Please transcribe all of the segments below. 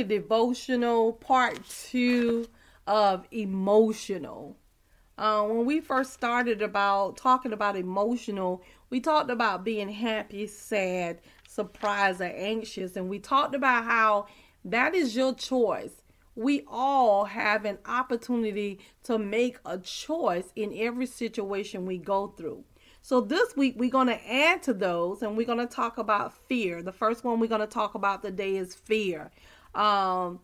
devotional part two of emotional. Uh, when we first started about talking about emotional, we talked about being happy, sad, surprised, or anxious, and we talked about how that is your choice. We all have an opportunity to make a choice in every situation we go through. So this week we're going to add to those and we're going to talk about fear. The first one we're going to talk about today is fear. Um,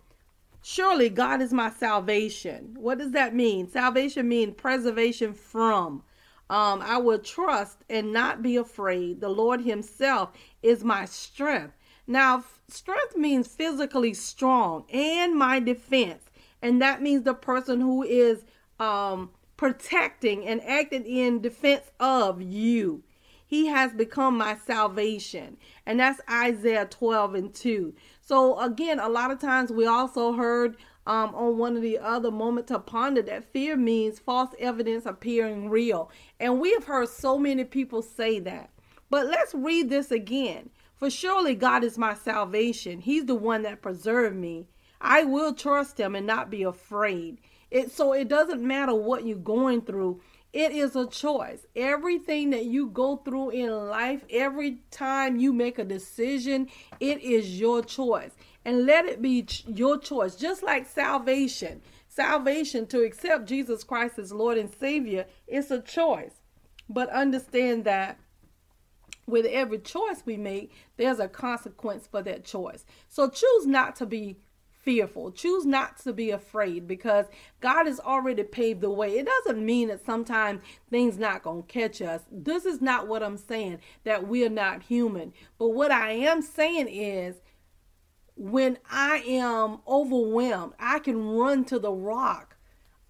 surely God is my salvation. What does that mean? Salvation means preservation from. Um, I will trust and not be afraid. The Lord Himself is my strength. Now, strength means physically strong and my defense. And that means the person who is um, protecting and acting in defense of you. He has become my salvation. And that's Isaiah 12 and 2. So, again, a lot of times we also heard um, on one of the other moments to ponder that fear means false evidence appearing real. And we have heard so many people say that. But let's read this again. For surely God is my salvation. He's the one that preserved me. I will trust him and not be afraid. It so it doesn't matter what you're going through. It is a choice. Everything that you go through in life, every time you make a decision, it is your choice. And let it be your choice. Just like salvation. Salvation to accept Jesus Christ as Lord and Savior, it's a choice. But understand that with every choice we make, there's a consequence for that choice. So choose not to be fearful. Choose not to be afraid because God has already paved the way. It doesn't mean that sometimes things not going to catch us. This is not what I'm saying that we are not human. But what I am saying is when I am overwhelmed, I can run to the rock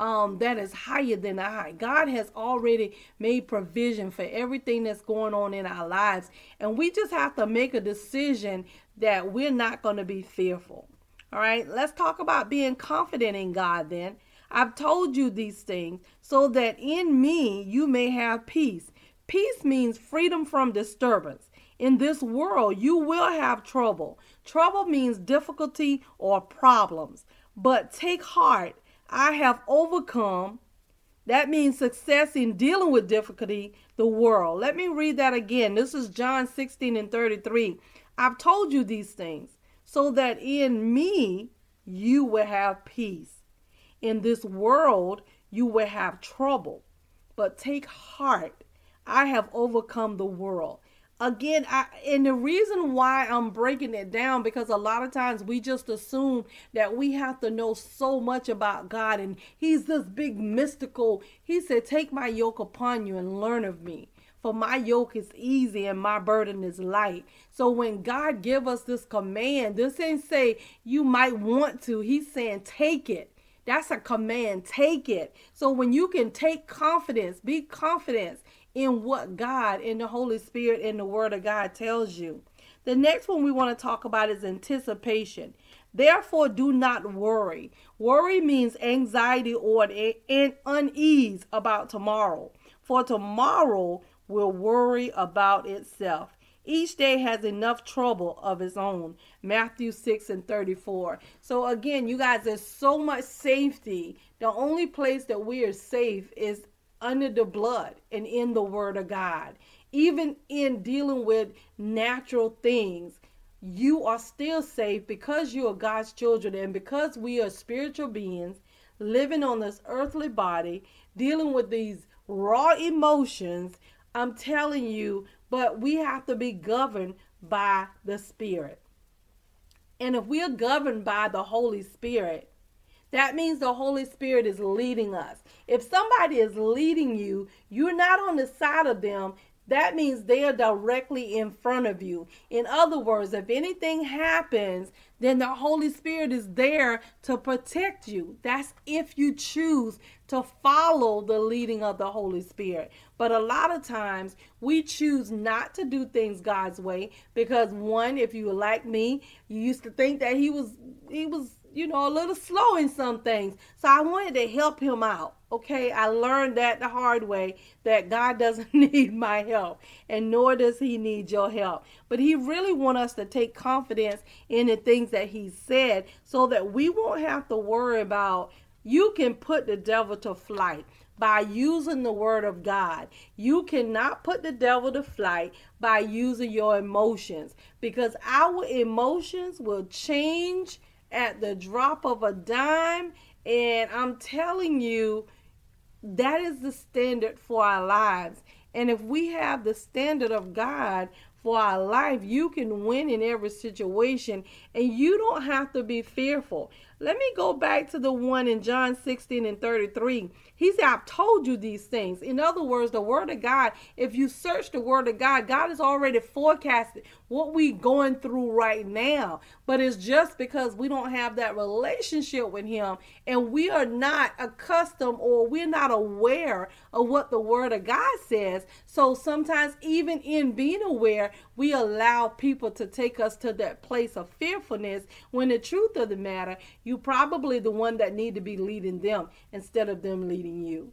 um, that is higher than I. God has already made provision for everything that's going on in our lives. And we just have to make a decision that we're not going to be fearful. All right, let's talk about being confident in God then. I've told you these things so that in me you may have peace. Peace means freedom from disturbance. In this world, you will have trouble. Trouble means difficulty or problems. But take heart, I have overcome. That means success in dealing with difficulty, the world. Let me read that again. This is John 16 and 33. I've told you these things so that in me you will have peace. In this world you will have trouble, but take heart. I have overcome the world. Again, I and the reason why I'm breaking it down because a lot of times we just assume that we have to know so much about God and he's this big mystical. He said, "Take my yoke upon you and learn of me." For my yoke is easy and my burden is light. So when God give us this command, this ain't say you might want to. He's saying take it. That's a command. Take it. So when you can take confidence, be confident in what God and the Holy Spirit and the Word of God tells you. The next one we want to talk about is anticipation. Therefore, do not worry. Worry means anxiety or an unease about tomorrow. For tomorrow will worry about itself. Each day has enough trouble of its own. Matthew 6 and 34. So, again, you guys, there's so much safety. The only place that we are safe is under the blood and in the Word of God. Even in dealing with natural things, you are still safe because you are God's children and because we are spiritual beings living on this earthly body, dealing with these raw emotions I'm telling you, but we have to be governed by the Spirit. And if we are governed by the Holy Spirit, that means the Holy Spirit is leading us. If somebody is leading you, you're not on the side of them. That means they are directly in front of you. In other words, if anything happens, then the Holy Spirit is there to protect you. That's if you choose to follow the leading of the Holy Spirit. But a lot of times we choose not to do things God's way because one, if you were like me, you used to think that he was he was you know, a little slow in some things. So I wanted to help him out. Okay, I learned that the hard way that God doesn't need my help and nor does he need your help. But he really want us to take confidence in the things that he said so that we won't have to worry about you can put the devil to flight by using the word of God. You cannot put the devil to flight by using your emotions because our emotions will change at the drop of a dime. And I'm telling you, that is the standard for our lives. And if we have the standard of God for our life, you can win in every situation and you don't have to be fearful. Let me go back to the one in John 16 and 33. He said, I've told you these things. In other words, the word of God, if you search the word of God, God has already forecasted what we going through right now. But it's just because we don't have that relationship with him and we are not accustomed or we're not aware of what the word of God says. So sometimes even in being aware, we allow people to take us to that place of fearfulness when the truth of the matter, you probably the one that need to be leading them instead of them leading you.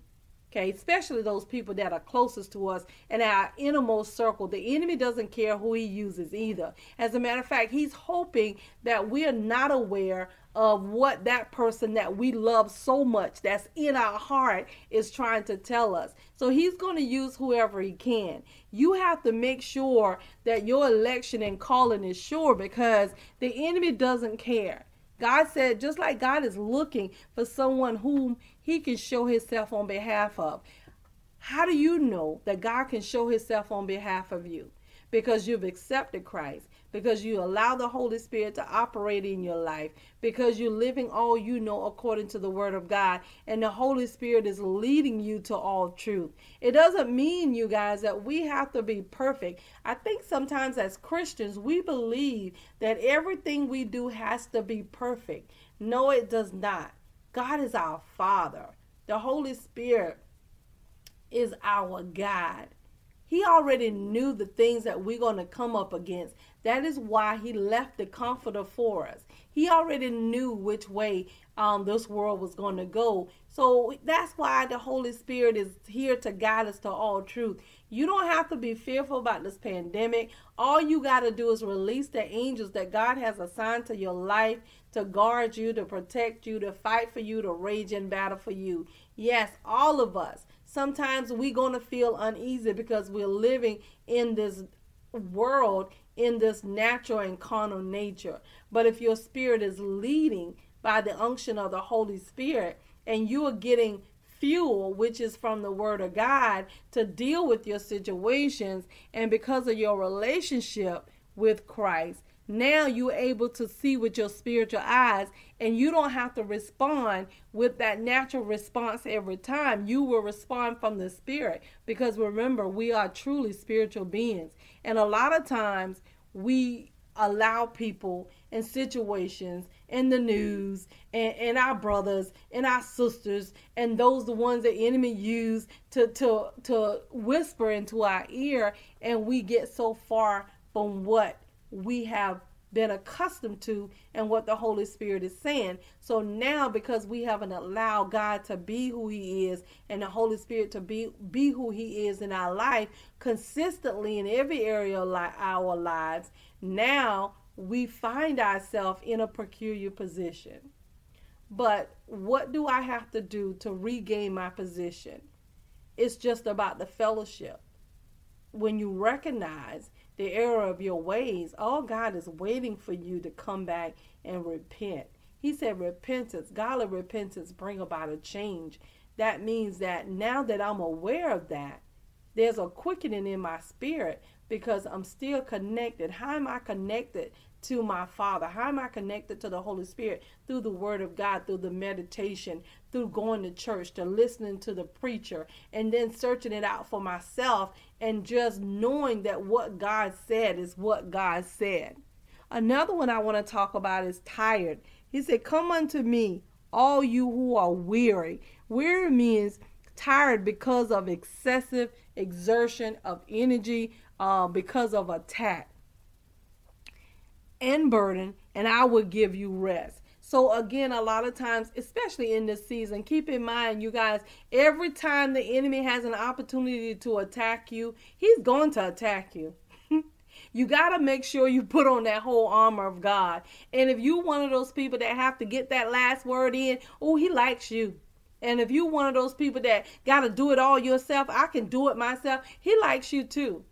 Okay, especially those people that are closest to us and our innermost circle. The enemy doesn't care who he uses either. As a matter of fact, he's hoping that we are not aware of what that person that we love so much that's in our heart is trying to tell us. So he's going to use whoever he can. You have to make sure that your election and calling is sure because the enemy doesn't care. God said, just like God is looking for someone whom he can show himself on behalf of. How do you know that God can show himself on behalf of you? Because you've accepted Christ, because you allow the Holy Spirit to operate in your life, because you're living all you know according to the Word of God, and the Holy Spirit is leading you to all truth. It doesn't mean, you guys, that we have to be perfect. I think sometimes as Christians, we believe that everything we do has to be perfect. No, it does not. God is our Father. The Holy Spirit is our God. He already knew the things that we're going to come up against. That is why he left the comforter for us. He already knew which way um, this world was going to go. So that's why the Holy Spirit is here to guide us to all truth. You don't have to be fearful about this pandemic. All you got to do is release the angels that God has assigned to your life to guard you, to protect you, to fight for you, to rage in battle for you. Yes, all of us. Sometimes we're going to feel uneasy because we're living in this world in this natural and carnal nature. But if your spirit is leading by the unction of the Holy Spirit and you are getting fuel, which is from the Word of God, to deal with your situations, and because of your relationship with Christ, now you're able to see with your spiritual eyes and you don't have to respond with that natural response every time. You will respond from the spirit because remember we are truly spiritual beings. And a lot of times we allow people and situations in the news and, and our brothers and our sisters and those the ones the enemy use to to to whisper into our ear and we get so far from what we have been accustomed to and what the Holy Spirit is saying. So now because we haven't allowed God to be who he is and the Holy Spirit to be be who he is in our life consistently in every area of our lives, now we find ourselves in a peculiar position. But what do I have to do to regain my position? It's just about the fellowship. When you recognize the error of your ways, all God is waiting for you to come back and repent. He said repentance, godly repentance bring about a change. That means that now that I'm aware of that, there's a quickening in my spirit because I'm still connected. How am I connected to my Father? How am I connected to the Holy Spirit? Through the Word of God, through the meditation, through going to church, to listening to the preacher, and then searching it out for myself and just knowing that what God said is what God said. Another one I want to talk about is tired. He said, Come unto me, all you who are weary. Weary means tired because of excessive exertion of energy, uh, because of attack and burden, and I will give you rest. So again, a lot of times, especially in this season, keep in mind, you guys, every time the enemy has an opportunity to attack you, he's going to attack you. you got to make sure you put on that whole armor of God. And if you one of those people that have to get that last word in, oh, he likes you. And if you one of those people that got to do it all yourself, I can do it myself. He likes you too.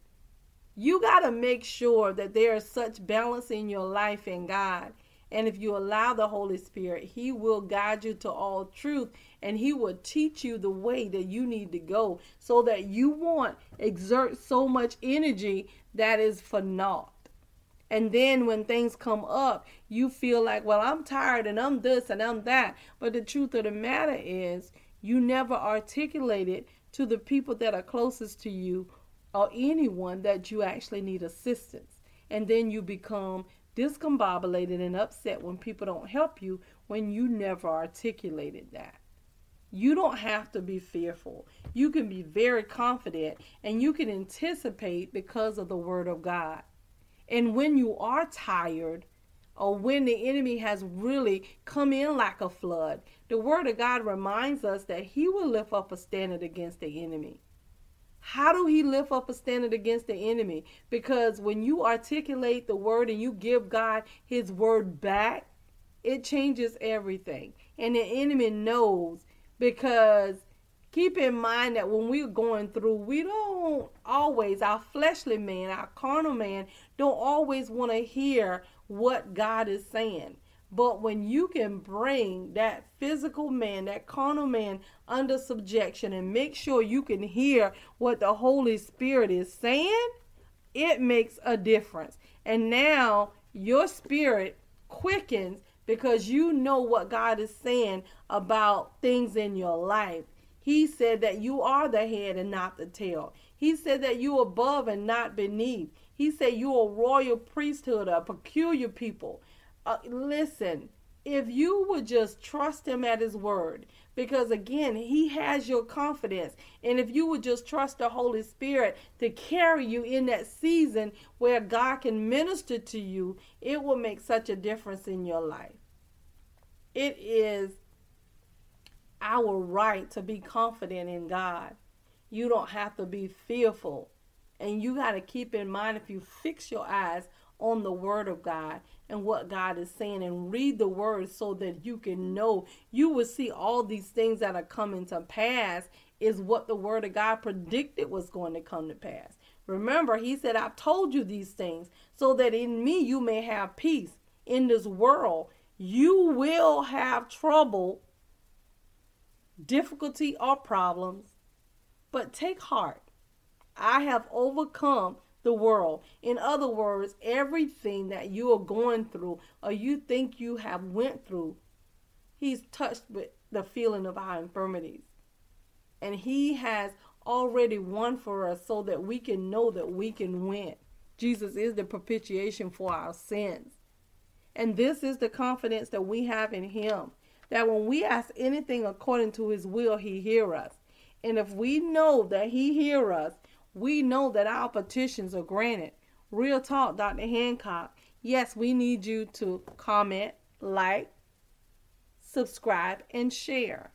You got to make sure that there is such balance in your life in God and if you allow the Holy Spirit, He will guide you to all truth and He will teach you the way that you need to go so that you won't exert so much energy that is for naught. And then when things come up, you feel like, well, I'm tired and I'm this and I'm that. But the truth of the matter is, you never articulated to the people that are closest to you or anyone that you actually need assistance. And then you become discombobulated and upset when people don't help you when you never articulated that. You don't have to be fearful. You can be very confident and you can anticipate because of the Word of God. And when you are tired, or when the enemy has really come in like a flood, the Word of God reminds us that He will lift up a standard against the enemy. How do he lift up a standard against the enemy? Because when you articulate the word and you give God his word back, it changes everything. And the enemy knows because keep in mind that when we're going through, we don't always, our fleshly man, our carnal man, don't always want to hear what God is saying. But when you can bring that physical man, that carnal man, under subjection and make sure you can hear what the Holy Spirit is saying, it makes a difference. And now your spirit quickens because you know what God is saying about things in your life. He said that you are the head and not the tail. He said that you are above and not beneath. He said you are royal priesthood, a peculiar people uh, listen, if you would just trust him at his word, because again, he has your confidence. And if you would just trust the Holy Spirit to carry you in that season where God can minister to you, it will make such a difference in your life. It is our right to be confident in God. You don't have to be fearful. And you got to keep in mind if you fix your eyes on the Word of God and what God is saying and read the Word so that you can know. You will see all these things that are coming to pass is what the Word of God predicted was going to come to pass. Remember, He said, I've told you these things so that in me you may have peace. In this world, you will have trouble, difficulty, or problems, but take heart. I have overcome the world. In other words, everything that you are going through or you think you have went through, he's touched with the feeling of our infirmities. And he has already won for us so that we can know that we can win. Jesus is the propitiation for our sins. And this is the confidence that we have in him. That when we ask anything according to his will, he hear us. And if we know that he hear us, we know that our petitions are granted. Real talk, Dr. Hancock. Yes, we need you to comment, like, subscribe, and share.